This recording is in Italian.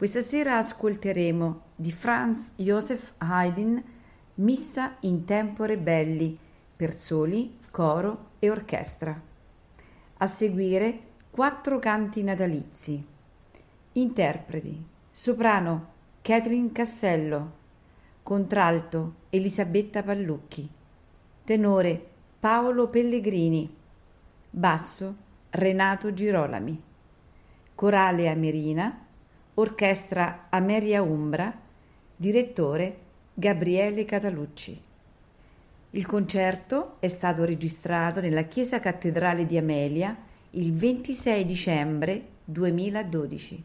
Questa sera ascolteremo di Franz Joseph Haydn Missa in tempore belli per soli, coro e orchestra. A seguire quattro canti natalizi. Interpreti: soprano Catherine Cassello, contralto Elisabetta Pallucchi, tenore Paolo Pellegrini, basso Renato Girolami, Corale Amerina, Orchestra Ameria Umbra, direttore Gabriele Catalucci. Il concerto è stato registrato nella Chiesa Cattedrale di Amelia il 26 dicembre 2012.